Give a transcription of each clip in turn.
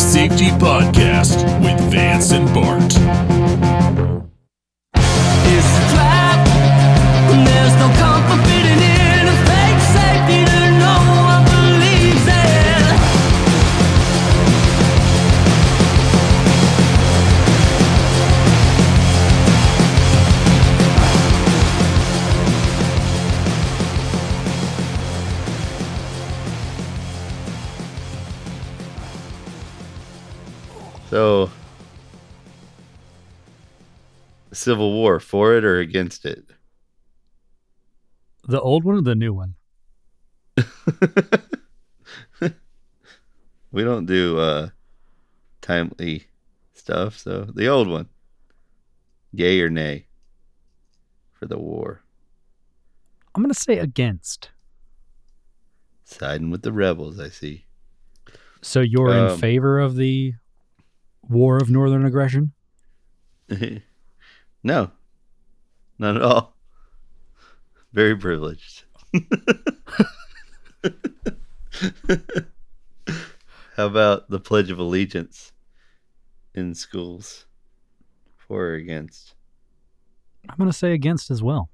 Safety Podcast with Vance and Bart. Civil War, for it or against it? The old one or the new one? we don't do uh timely stuff, so the old one. Yay or nay for the war. I'm going to say against. Siding with the rebels, I see. So you're in Um, favor of the war of northern aggression? no, not at all. Very privileged. How about the Pledge of Allegiance in schools? For or against? I'm going to say against as well.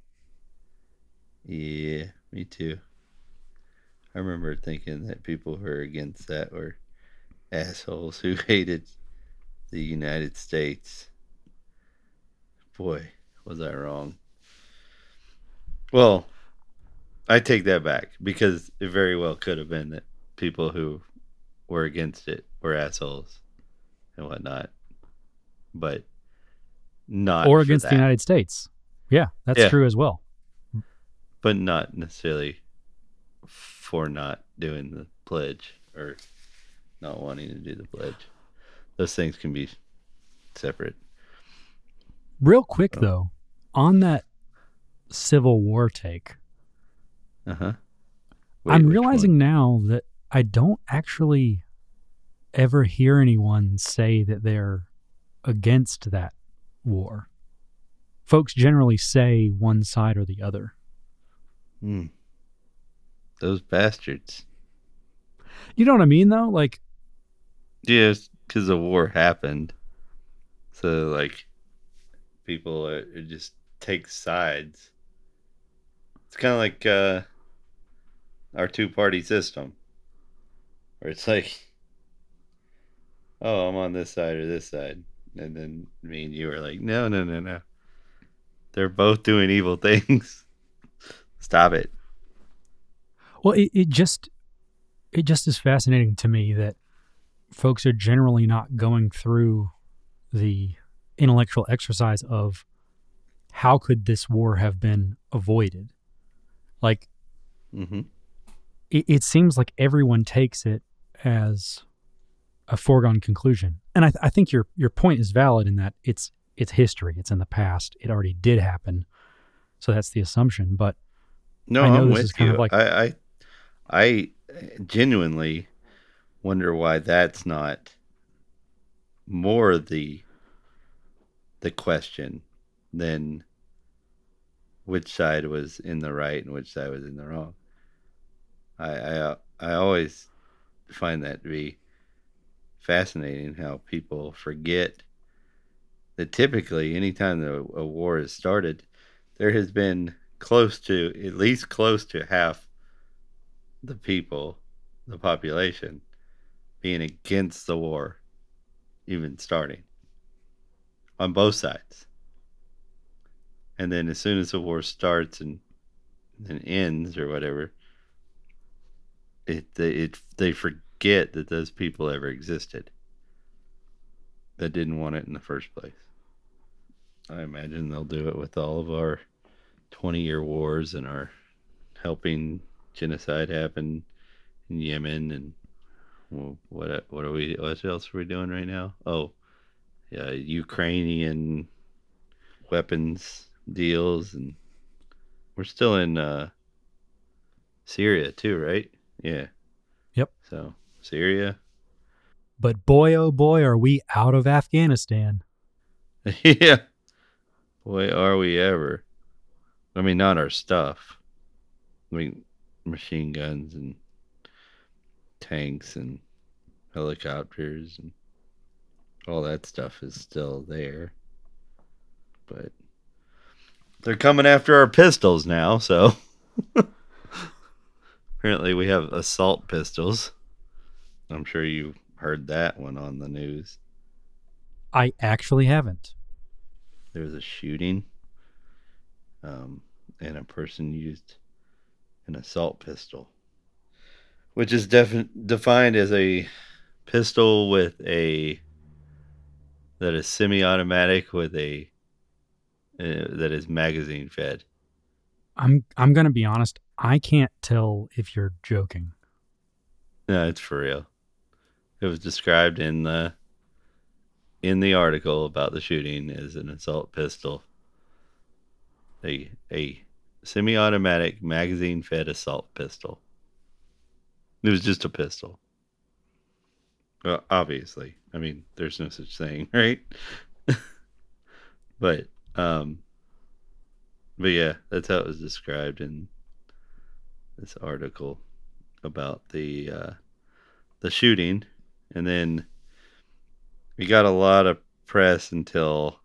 Yeah, me too. I remember thinking that people who were against that were assholes who hated the United States. Boy, was I wrong. Well, I take that back because it very well could have been that people who were against it were assholes and whatnot. But not or against that. the United States. Yeah, that's Yeah. true as well. but not necessarily for not doing the pledge or not wanting to do the pledge. Those things can be separate. Real quick, Oh. though, on that Civil War take, Uh huh. I'm realizing now that I don't actually ever hear anyone say that they're against that war. Folks generally say one side or the other. Hmm. Those bastards. You know what I mean, though? Like, Yes, because the war happened. So, like, people are, are just take sides. It's kind of like uh, our two party system, where it's like, oh, I'm on this side or this side. And then me and you are like, no, no, no, no. They're both doing evil things. Stop it. well, it, it just, it just is fascinating to me that folks are generally not going through the intellectual exercise of how could this war have been avoided? Like, hmm it, it seems like everyone takes it as a foregone conclusion. And I, th- I think your your point is valid in that it's it's history. It's in the past. It already did happen. So that's the assumption. But No, I know I'm this with is kind you. of like- I, I, I genuinely wonder why that's not more the the question than which side was in the right and which side was in the wrong. I I, I always find that to be fascinating how people forget that typically anytime the, a war is started there has been close to at least close to half the people, the population, being against the war, even starting on both sides. And then as soon as the war starts and then ends or whatever, it they it they forget that those people ever existed. That didn't want it in the first place. I imagine they'll do it with all of our 20 year wars and our helping genocide happen in Yemen and what what are we what else are we doing right now? Oh, yeah, Ukrainian weapons deals and we're still in uh Syria too, right? Yeah. Yep. So, Syria. but boy oh boy are we out of Afghanistan. yeah. Boy, are we ever. I mean, not our stuff. I mean, machine guns and tanks and helicopters and all that stuff is still there. But they're coming after our pistols now, so apparently we have assault pistols. I'm sure you heard that one on the news. I actually haven't. There was a shooting, um, and a person used an assault pistol, which is defi- defined as a pistol with a that is semi-automatic with a uh, that is magazine fed. I'm I'm gonna be honest. I can't tell if you're joking. No, it's for real. It was described in the in the article about the shooting as an assault pistol. A a semi-automatic magazine-fed assault pistol. It was just a pistol. Well, obviously. I mean, there's no such thing, right? but um but yeah, that's how it was described in this article about the uh the shooting and then we got a lot of press until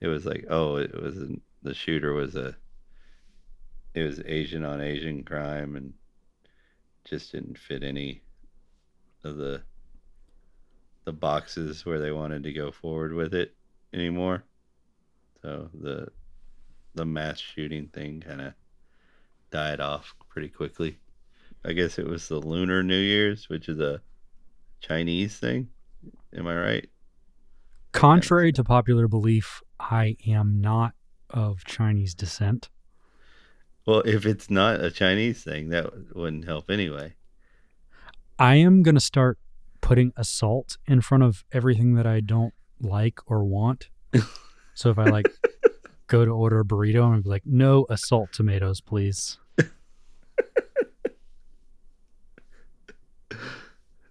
it was like oh it wasn't the shooter was a it was asian on asian crime and just didn't fit any of the the boxes where they wanted to go forward with it anymore. So the the mass shooting thing kind of died off pretty quickly. I guess it was the lunar new year's which is a chinese thing. Am i right? Contrary to popular belief, I am not of Chinese descent. well if it's not a chinese thing that wouldn't help anyway. I am gonna start putting assault in front of everything that I don't like or want. so if I like go to order a burrito, I'm be like, no assault tomatoes, please.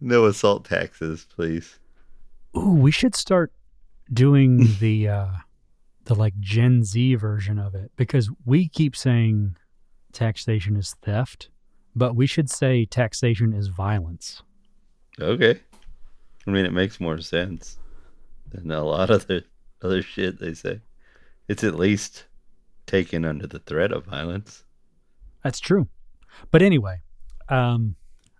no assault taxes please Ooh, we should start doing the uh the like Gen Z version of it because we keep saying taxation is theft, but we should say taxation is violence. Okay. I mean, it makes more sense than a lot of the other shit they say. It's at least taken under the threat of violence. That's true. But anyway, um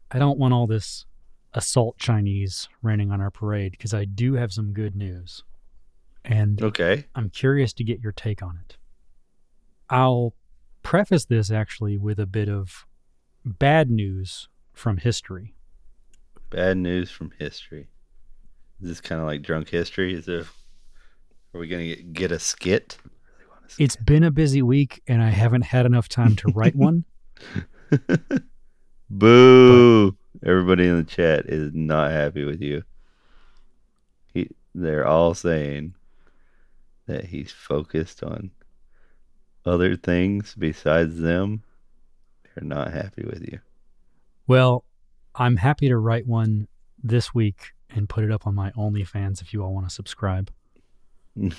I don't want all this assault Chinese raining on our parade because I do have some good news. And Okay. I'm curious to get your take on it. I'll preface this actually with a bit of bad news from history. Bad news from history. Is this kind of like drunk history? Is there? Are we gonna get, get a skit? It's been a busy week and I haven't had enough time to write one. Boo! Everybody in the chat is not happy with you. He, they're all saying that he's focused on other things besides them. They're not happy with you. Well, I'm happy to write one this week and put it up on my OnlyFans if you all want to subscribe.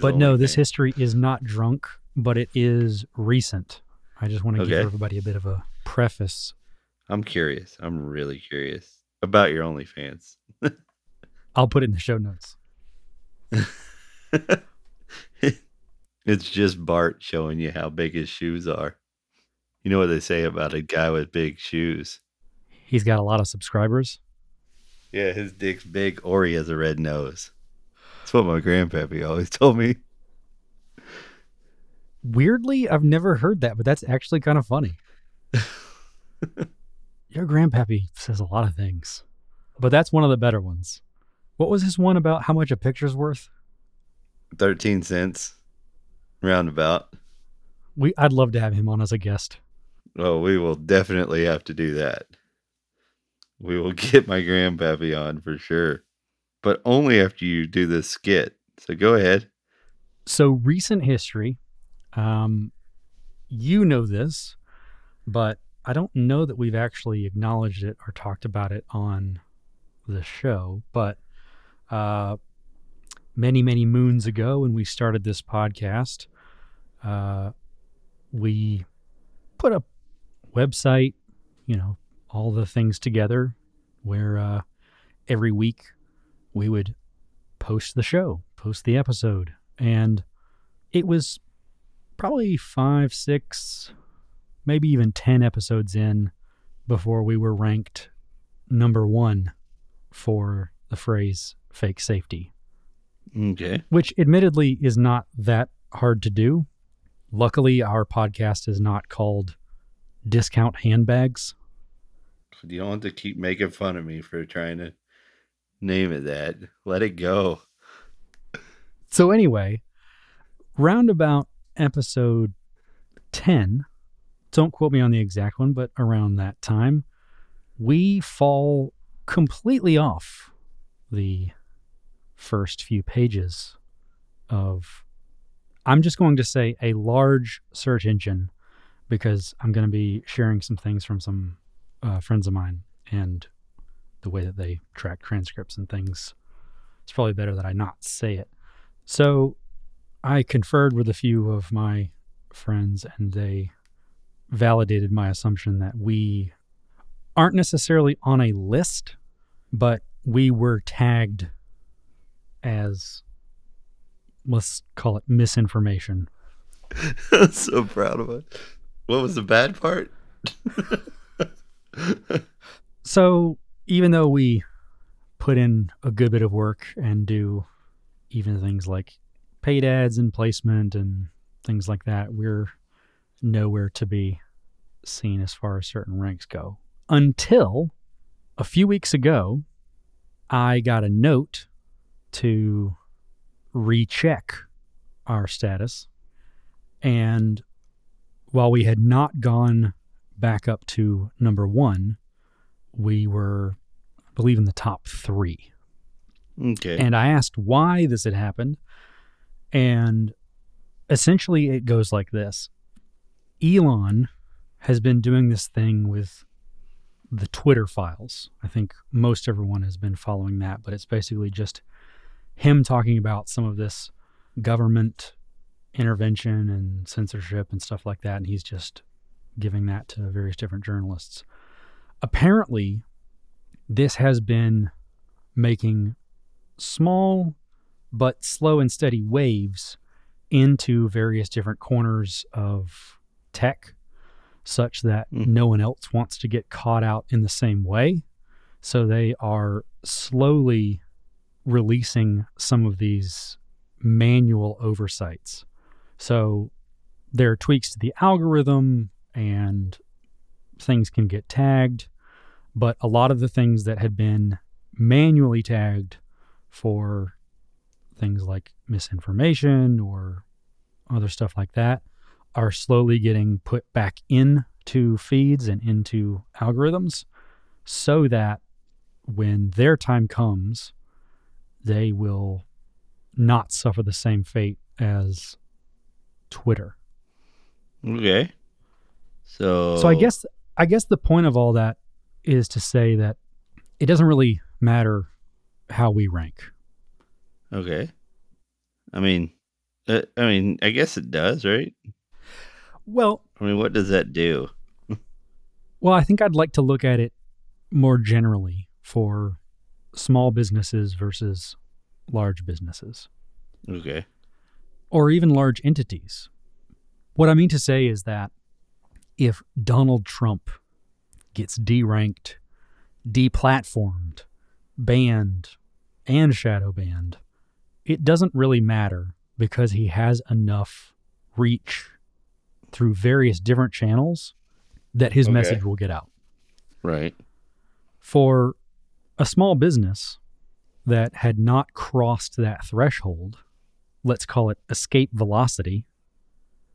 But no, this history is not drunk, but it is recent. I just want to give everybody a bit of a preface. I'm curious. I'm really curious about your OnlyFans. I'll put it in the show notes. it's just Bart showing you how big his shoes are. You know what they say about a guy with big shoes? He's got a lot of subscribers. Yeah, his dick's big or he has a red nose. That's what my grandpappy always told me. Weirdly, I've never heard that, but that's actually kind of funny. Your grandpappy says a lot of things, but that's one of the better ones. What was his one about how much a picture's worth? 13 cents roundabout. We I'd love to have him on as a guest. Oh, we will definitely have to do that. We will get my grandpappy on for sure. But only after you do this skit. So go ahead. So recent history, um, you know this, but I don't know that we've actually acknowledged it or talked about it on the show. But uh, many, many moons ago, when we started this podcast, uh, we put a website, you know, all the things together where uh, every week we would post the show, post the episode. And it was probably five, six, maybe even 10 episodes in before we were ranked number one for the phrase fake safety, Okay. which admittedly is not that hard to do. Luckily, our podcast is not called Discount Handbags. You don't have to keep making fun of me for trying to name it that. Let it go. So, anyway, roundabout episode 10, don't quote me on the exact one, but around that time, we fall completely off the first few pages of, I'm just going to say, a large search engine because I'm going to be sharing some things from some uh, friends of mine and the way that they track transcripts and things. It's probably better that I not say it. So I conferred with a few of my friends, and they validated my assumption that we aren't necessarily on a list, but we were tagged as, let's call it misinformation. I'm so proud of it. What was the bad part? So even though we put in a good bit of work and do even things like paid ads and placement and things like that, we're nowhere to be seen as far as certain ranks go. Until a few weeks ago, I got a note to recheck our status. And while we had not gone back up to number one, we were, I believe, in the top three. Okay. And I asked why this had happened. And essentially, it goes like this Elon has been doing this thing with the Twitter files. I think most everyone has been following that, but it's basically just him talking about some of this government intervention and censorship and stuff like that. And he's just giving that to various different journalists. Apparently, this has been making small but slow and steady waves into various different corners of tech such that Mhm. no one else wants to get caught out in the same way. So they are slowly releasing some of these manual oversights. So there are tweaks to the algorithm and things can get tagged, but a lot of the things that had been manually tagged for things like misinformation or other stuff like that are slowly getting put back into feeds and into algorithms so that when their time comes, they will not suffer the same fate as Twitter. okay. So So I guess I guess the point of all that is to say that it doesn't really matter how we rank. Okay. I mean, uh, I mean, I guess it does, right? Well, I mean, what does that do? well, I think I'd like to look at it more generally for small businesses versus large businesses Okay. or even large entities. What I mean to say is that if Donald Trump gets deranked, deplatformed, banned, and shadow banned, it doesn't really matter because he has enough reach through various different channels that his Okay. message will get out. Right. For a small business that had not crossed that threshold, let's call it escape velocity,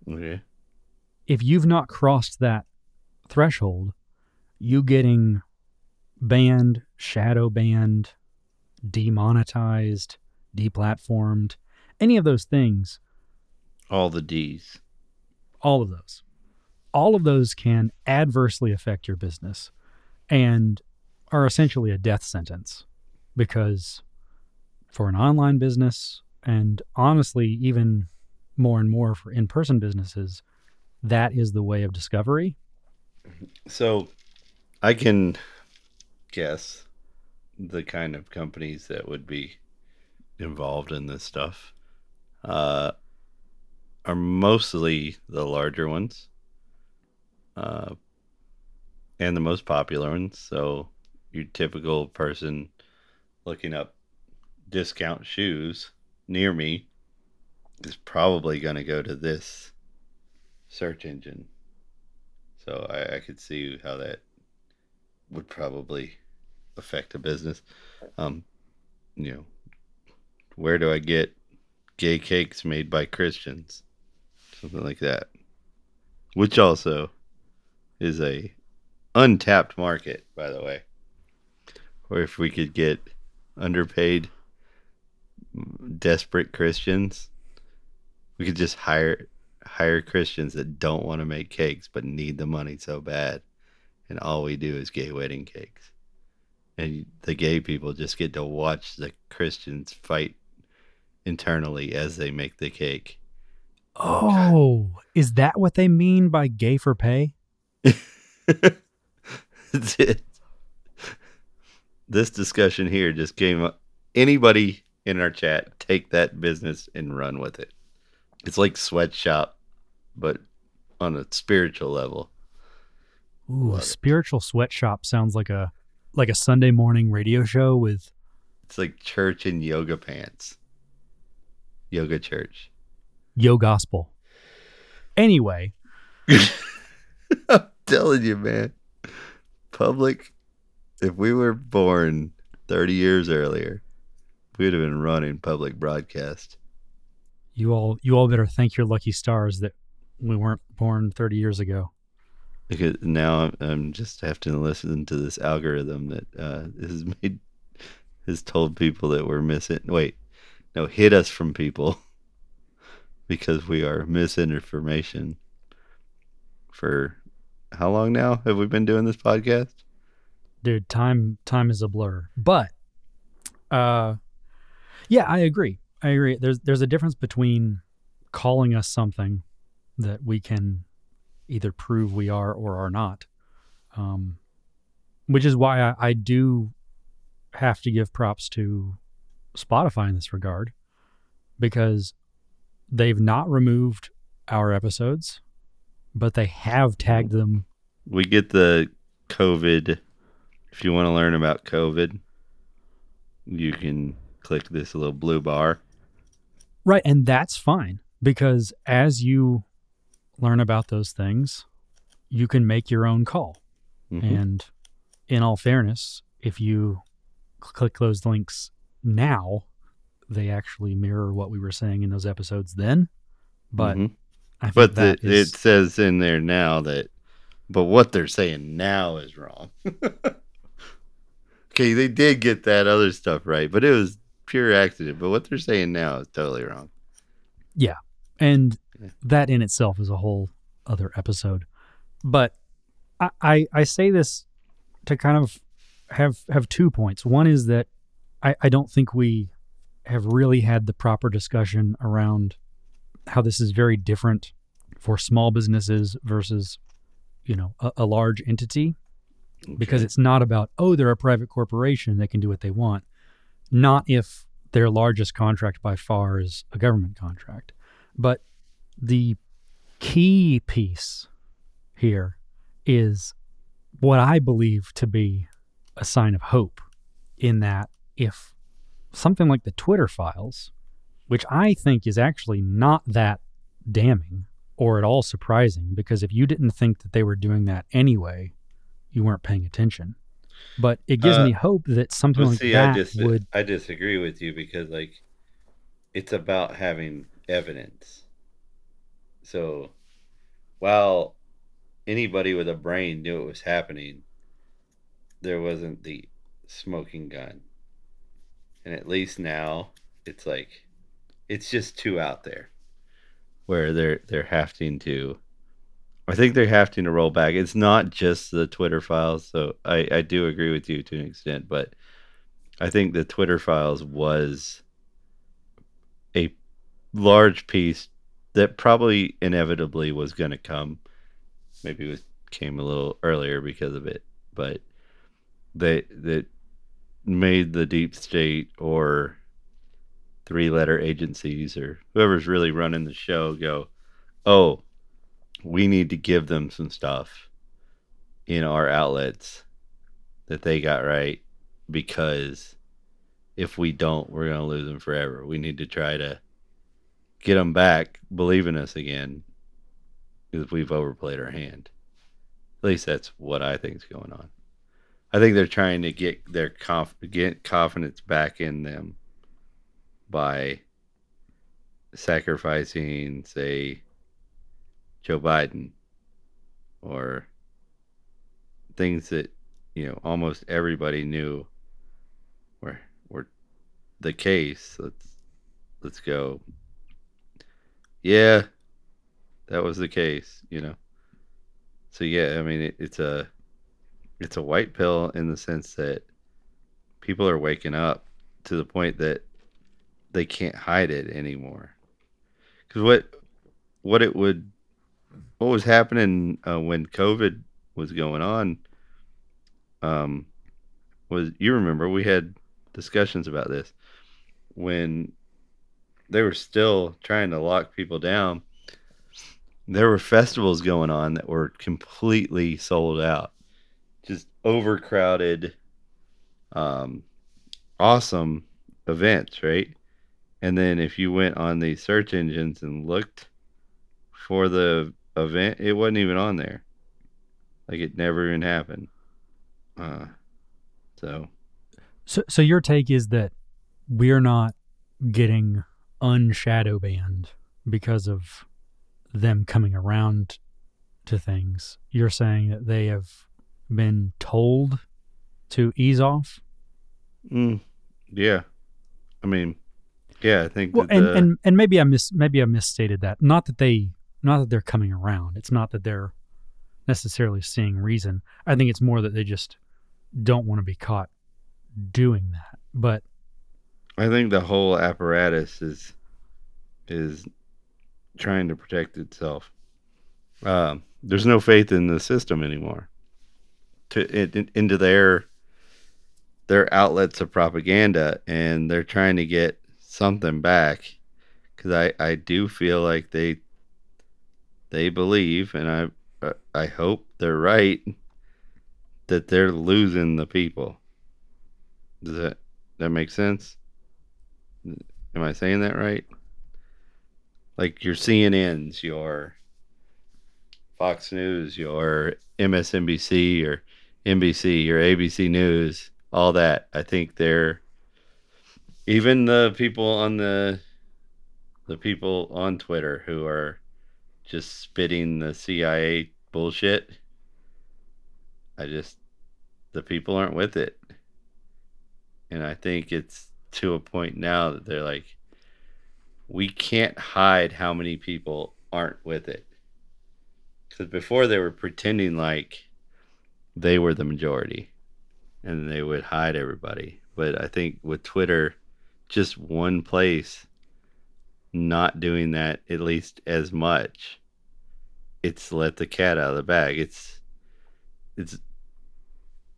Okay. If you've not crossed that threshold, you getting banned, shadow banned, demonetized, deplatformed, any of those things, All the D's. all of those, all of those can adversely affect your business and are essentially a death sentence because for an online business and honestly, even more and more for in person businesses, that is the way of discovery. So I can guess the kind of companies that would be involved in this stuff uh, are mostly the larger ones uh, and the most popular ones. So your typical person looking up discount shoes near me is probably going to go to this search engine. So I, I could see how that would probably affect a business. Um, you know, where do I get gay cakes made by Christians? Something like that. Which also is a untapped market, by the way. Or if we could get underpaid, desperate Christians, we could just hire Christians that don't want to make cakes but need the money so bad, and all we do is gay wedding cakes, and the gay people just get to watch the Christians fight internally as they make the cake. Oh, oh is that what they mean by gay for pay? This discussion here just came up. Anybody in our chat, take that business and run with it. It's like sweatshop, but on a spiritual level. Ooh, a spiritual sweatshop sounds like a like a Sunday morning radio show with It's like church and yoga pants. Yoga church. yo gospel. Anyway, I'm telling you, man. Public, if we were born 30 years earlier, we'd have been running public broadcast. you all you all better thank your lucky stars that we weren't born 30 years ago. Because now I'm, I'm just having to listen to this algorithm that uh, has made has told people that we're missing. Wait, no, hid us from people because we are misinformation. For how long now have we been doing this podcast? dude time time is a blur but uh yeah i agree i agree there's there's a difference between calling us something that we can either prove we are or are not um which is why i, I do have to give props to spotify in this regard because they've not removed our episodes but they have tagged them We get the COVID. If you want to learn about COVID, you can click this little blue bar. Right. And that's fine because as you learn about those things, you can make your own call. Mhm. And in all fairness, if you click those links now, they actually mirror what we were saying in those episodes then. But Mhm. I think but the, that is, it says in there now that, but what they're saying now is wrong. okay, they did get that other stuff right, but it was pure accident. But what they're saying now is totally wrong. Yeah, and Yeah. that in itself is a whole other episode. But I, I, I say this to kind of have have two points. One is that I, I don't think we have really had the proper discussion around how this is very different for small businesses versus you know a, a large entity because it's not about oh they're a private corporation they can do what they want not if their largest contract by far is a government contract but the key piece here is what i believe to be a sign of hope in that if something like the twitter files which i think is actually not that damning or at all surprising because if you didn't think that they were doing that anyway you weren't paying attention but it gives Uh, me hope that something like see, I that just would I disagree with you because like it's about having evidence. So while anybody with a brain knew it was happening, there wasn't the smoking gun. And at least now it's like it's just too out there. Where they're they're having to I think they're having to roll back. It's not just the Twitter files, so I, I do agree with you to an extent, but I think the Twitter files was a large piece that probably inevitably was going to come. Maybe it came a little earlier because of it, but they that made the deep state or three letter agencies or whoever's really running the show go, oh, we need to give them some stuff in our outlets that they got right because if we don't, we're going to lose them forever. We need to try to get them back, believing us again, because we've overplayed our hand. At least that's what I think is going on. I think they're trying to get their conf- get confidence back in them by sacrificing, say, Joe Biden or things that you know almost everybody knew were were the case. Let's let's go. Yeah, that was the case. You know. So yeah, I mean it, it's a it's a white pill in the sense that people are waking up to the point that they can't hide it anymore. Because what what it would what was happening uh, when COVID was going on um, was you remember we had discussions about this when they were still trying to lock people down. There were festivals going on that were completely sold out, just overcrowded, um, awesome events, right? And then if you went on the search engines and looked for the event, it wasn't even on there. Like it never even happened. Uh, so So, so your take is that we're not getting unshadow banned because of them coming around to things. You're saying that they have been told to ease off. mm, yeah, I mean, yeah, I think Well, and, the- and and maybe I mis maybe I misstated that. Not that they not that they're coming around. It's not that they're necessarily seeing reason. I think it's more that they just don't want to be caught doing that. But I think the whole apparatus is is trying to protect itself. Um, there's no faith in the system anymore. To in- into their their outlets of propaganda, and they're trying to get something back. Because I I do feel like they they believe, and I uh, I hope they're right that they're losing the people. Does that that make sense? Am I saying that right? Like your CNNs, your Fox News, your MSNBC, your NBC, your ABC News, all that. I think they're even the people on the the people on Twitter who are just spitting the CIA bullshit. I just the people aren't with it. And I think it's to a point now that they're like, we can't hide how many people aren't with it. Because before they were pretending like they were the majority and they would hide everybody. But I think with Twitter, just one place not doing that at least as much, it's let the cat out of the bag. It's, it's,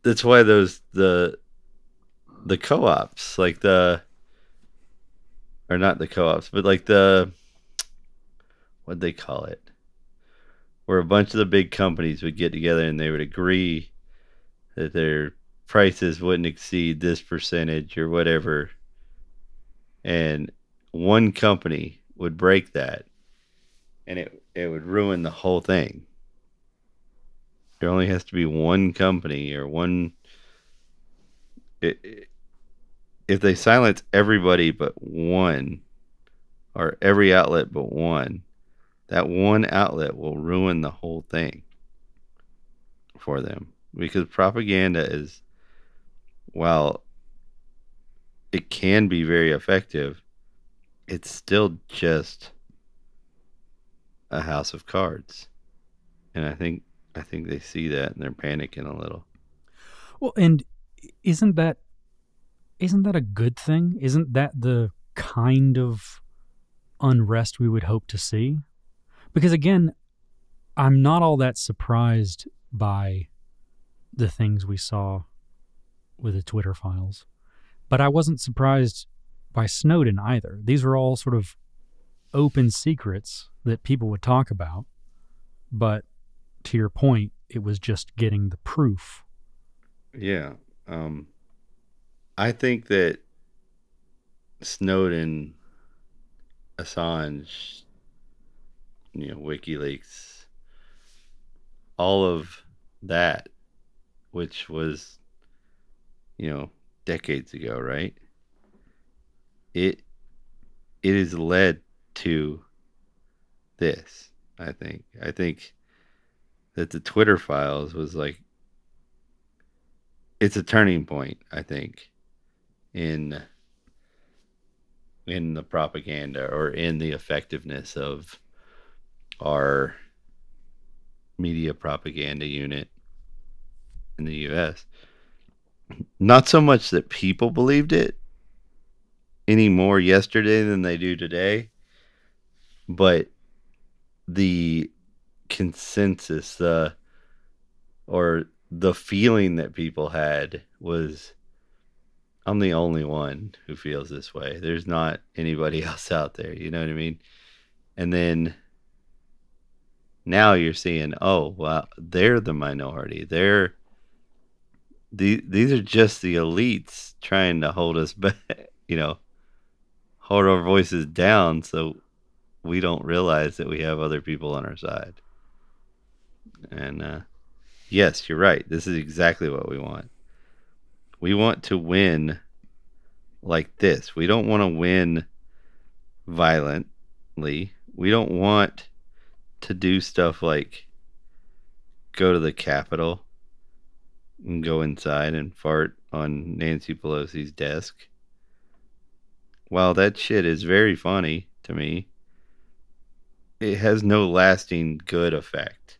that's why those, the, the co-ops like the or not the co-ops but like the what they call it? Where a bunch of the big companies would get together and they would agree that their prices wouldn't exceed this percentage or whatever. And one company would break that and it it would ruin the whole thing. There only has to be one company or one it, if they silence everybody but one or every outlet but one that one outlet will ruin the whole thing for them. Because propaganda is while it can be very effective it's still just a house of cards. And i think i think they see that and they're panicking a little. Well, and isn't that isn't that a good thing? Isn't that the kind of unrest we would hope to see? Because again, I'm not all that surprised by the things we saw with the Twitter files. But I wasn't surprised by Snowden either. These were all sort of open secrets that people would talk about. But to your point, it was just getting the proof. Yeah. Um, I think that Snowden, Assange, you know, WikiLeaks, all of that, which was, you know, decades ago, right? It it has led to this. I think. I think that the Twitter files was like it's a turning point. I think in in the propaganda or in the effectiveness of our media propaganda unit in the US. Not so much that people believed it any more yesterday than they do today, but the consensus, the or the feeling that people had was I'm the only one who feels this way. There's not anybody else out there. You know what I mean? And then now you're seeing, oh, wow, they're the minority. They're the, these are just the elites trying to hold us back, you know, hold our voices down so we don't realize that we have other people on our side. And uh, yes, you're right. This is exactly what we want. We want to win like this. We don't want to win violently. We don't want to do stuff like go to the Capitol and go inside and fart on Nancy Pelosi's desk. While that shit is very funny to me, it has no lasting good effect.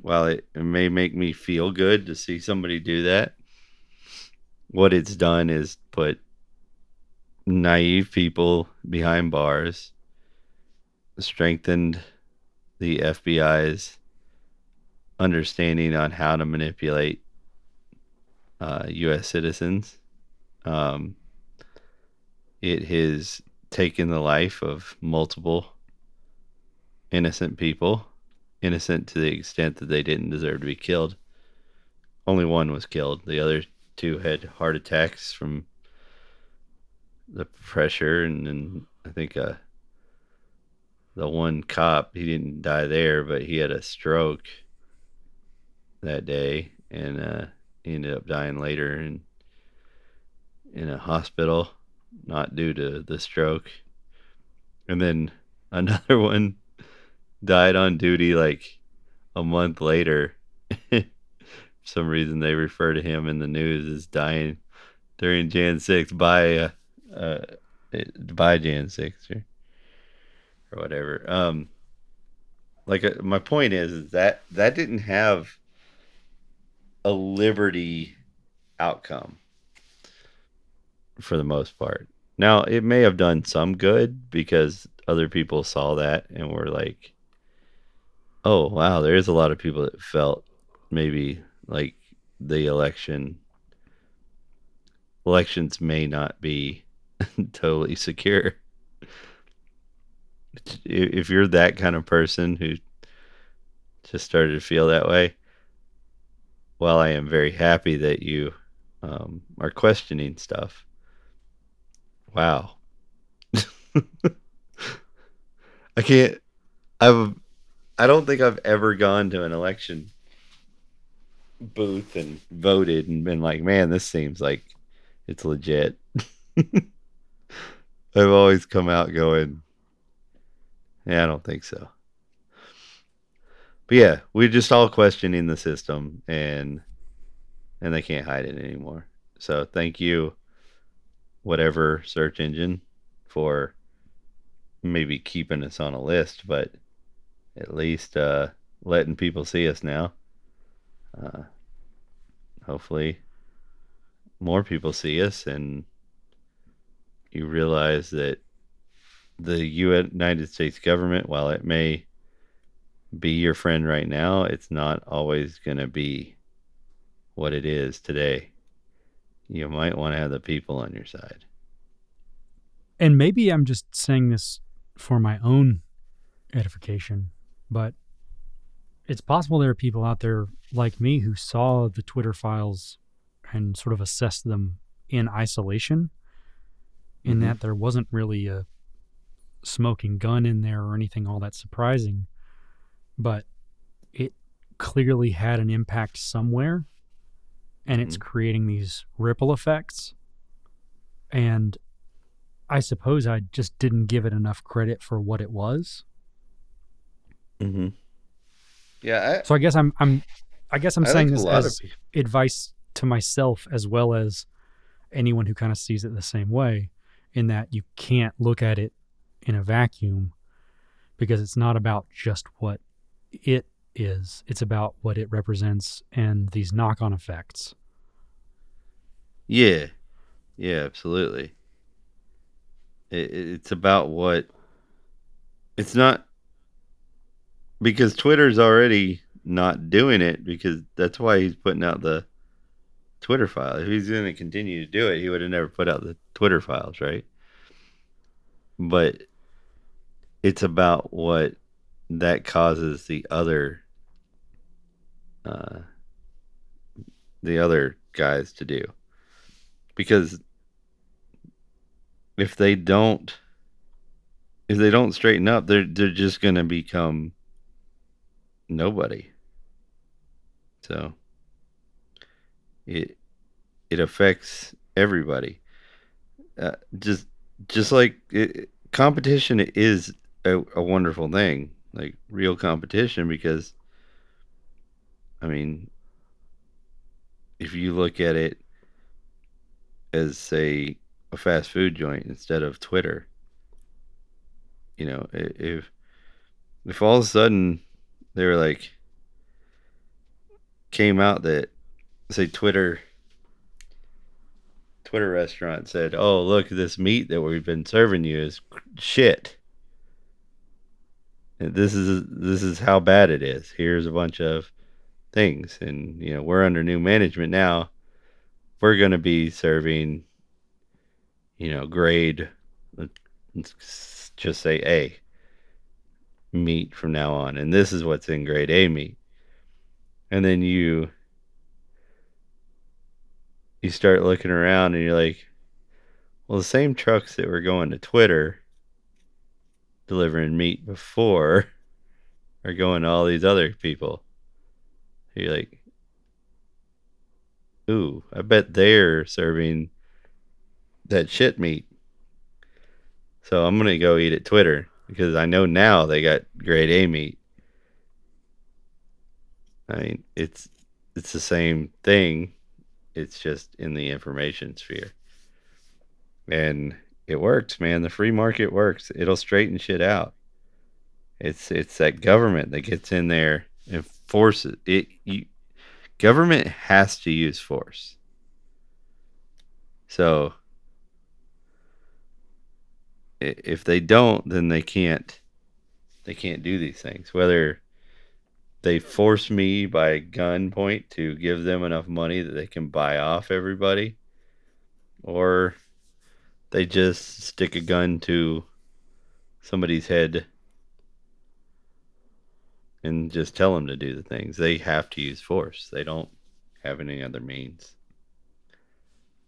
While it, it may make me feel good to see somebody do that, what it's done is put naive people behind bars, strengthened the FBI's understanding on how to manipulate uh, U.S. citizens. Um, it has taken the life of multiple innocent people, innocent to the extent that they didn't deserve to be killed. Only one was killed. The other two had heart attacks from the pressure, and then I think uh, the one cop he didn't die there, but he had a stroke that day, and uh, he ended up dying later in in a hospital, not due to the stroke. And then another one died on duty like a month later. some reason, they refer to him in the news as dying during Jan 6 by uh, uh, by Jan 6 or, or whatever. Um, like uh, my point is, is that that didn't have a liberty outcome for the most part. Now, it may have done some good because other people saw that and were like, oh, wow, there is a lot of people that felt maybe like the election elections may not be totally secure. If you're that kind of person who just started to feel that way, well I am very happy that you um, are questioning stuff, wow. I can't. I've. I don't think I've ever gone to an election booth and voted and been like, man, this seems like it's legit. I've always come out going, yeah, I don't think so. But yeah, we're just all questioning the system and and they can't hide it anymore. So thank you, whatever search engine, for maybe keeping us on a list, but at least uh, letting people see us now. Uh, hopefully, more people see us and you realize that the United States government, while it may be your friend right now, it's not always going to be what it is today. you might want to have the people on your side. and maybe I'm just saying this for my own edification, but it's possible there are people out there like me who saw the Twitter files and sort of assessed them in isolation, in Mhm. that there wasn't really a smoking gun in there or anything all that surprising, but it clearly had an impact somewhere, and it's creating these ripple effects. And I suppose I just didn't give it enough credit for what it was. Mm-hmm. Yeah, So I guess I'm I'm I guess I'm I, I saying this as advice to myself as well as anyone who kind of sees it the same way in that you can't look at it in a vacuum because it's not about just what it is. It's about what it represents and these knock-on effects. Yeah, yeah, absolutely. It- it's about what it's not because Twitter's already not doing it because that's why he's putting out the Twitter file. If he's going to continue to do it, he would have never put out the Twitter files, right? But it's about what that causes the other uh the other guys to do because if they don't if they don't straighten up they're they're just going to become nobody so it it affects everybody uh, just just like it, competition is a, a wonderful thing like real competition because i mean if you look at it as say a fast food joint instead of Twitter. You know, if if all of a sudden they were like came out that say Twitter Twitter restaurant said, "Oh, look, this meat that we've been serving you is shit. And this is this is how bad it is. Here's a bunch of things and you know, we're under new management now. We're going to be serving you know, grade let's just say A meat from now on. And this is what's in grade A meat. And then you you start looking around and you're like, well, the same trucks that were going to Twitter delivering meat before are going to all these other people. You're like, ooh, I bet they're serving that shit meat. So I'm gonna go eat at Twitter because I know now they got grade A meat. I mean, it's it's the same thing. It's just in the information sphere. And it works, man. The free market works. It'll straighten shit out. It's it's that government that gets in there and forces it you government has to use force. So if they don't, then they can't they can't do these things. Whether they force me by gunpoint to give them enough money that they can buy off everybody, or they just stick a gun to somebody's head and just tell them to do the things. They have to use force. They don't have any other means.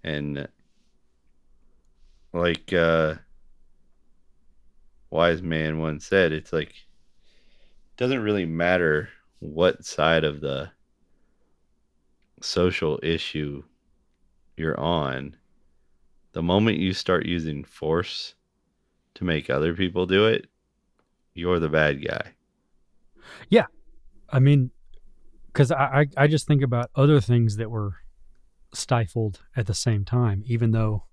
And like uh wise man once said, it's like it doesn't really matter what side of the social issue you're on. The moment you start using force to make other people do it, you're the bad guy. Yeah. I mean, because I, I just think about other things that were stifled at the same time. Even though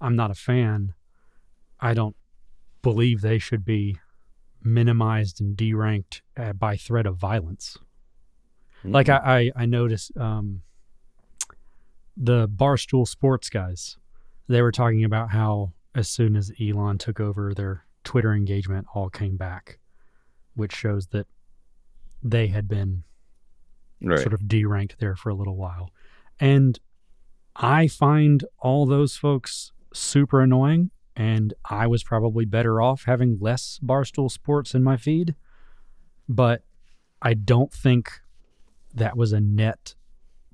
I'm not a fan, I don't believe they should be minimized and deranked uh, by threat of violence. Like I I, I noticed um, the Barstool Sports guys, they were talking about how as soon as Elon took over, their Twitter engagement all came back, which shows that they had been right. sort of deranked there for a little while. And I find all those folks super annoying, and I was probably better off having less Barstool Sports in my feed. But I don't think that was a net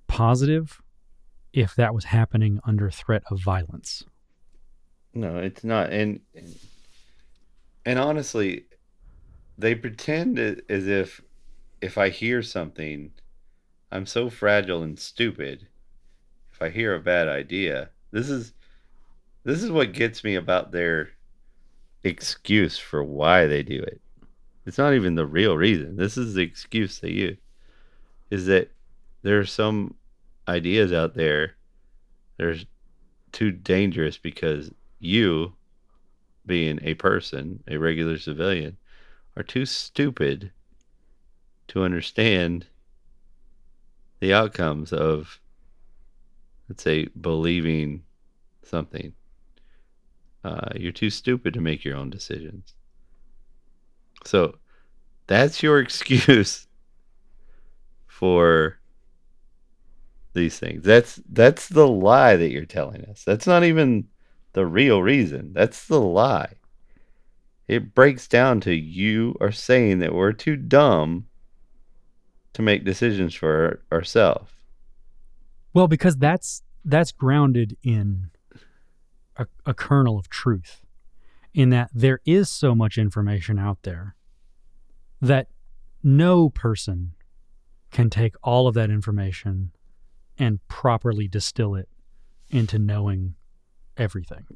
positive if that was happening under threat of violence. No, it's not. And and honestly, they pretend as if if I hear something, I'm so fragile and stupid. If I hear a bad idea, this is this is what gets me about their excuse for why they do it. It's not even the real reason. This is the excuse they use. Is that there are some ideas out there that are too dangerous because you being a person, a regular civilian, are too stupid to understand the outcomes of, let's say, believing something. Uh, you're too stupid to make your own decisions. So that's your excuse for these things. That's that's the lie that you're telling us. That's not even the real reason. That's the lie. It breaks down to you are saying that we're too dumb to make decisions for ourselves. Well, because that's that's grounded in a, a kernel of truth, in that there is so much information out there that no person can take all of that information and properly distill it into knowing everything.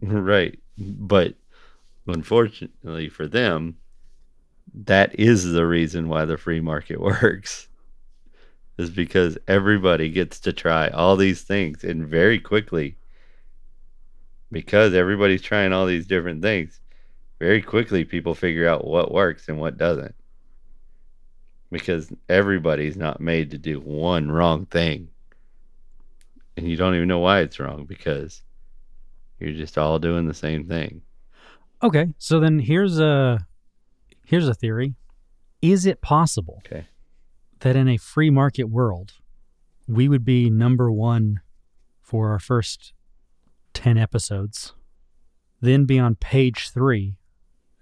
Right. But unfortunately for them, that is the reason why the free market works. Is because everybody gets to try all these things and very quickly because everybody's trying all these different things, very quickly people figure out what works and what doesn't. Because everybody's not made to do one wrong thing. And you don't even know why it's wrong because you're just all doing the same thing. Okay, so then here's a here's a theory. Is it possible Okay. that in a free market world, we would be number one for our first 10 episodes, then be on page three,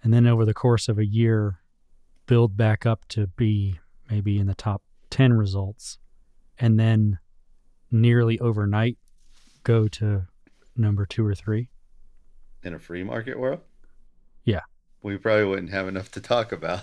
and then over the course of a year, build back up to be maybe in the top 10 results, and then nearly overnight go to number two or three? In a free market world? Yeah. We probably wouldn't have enough to talk about.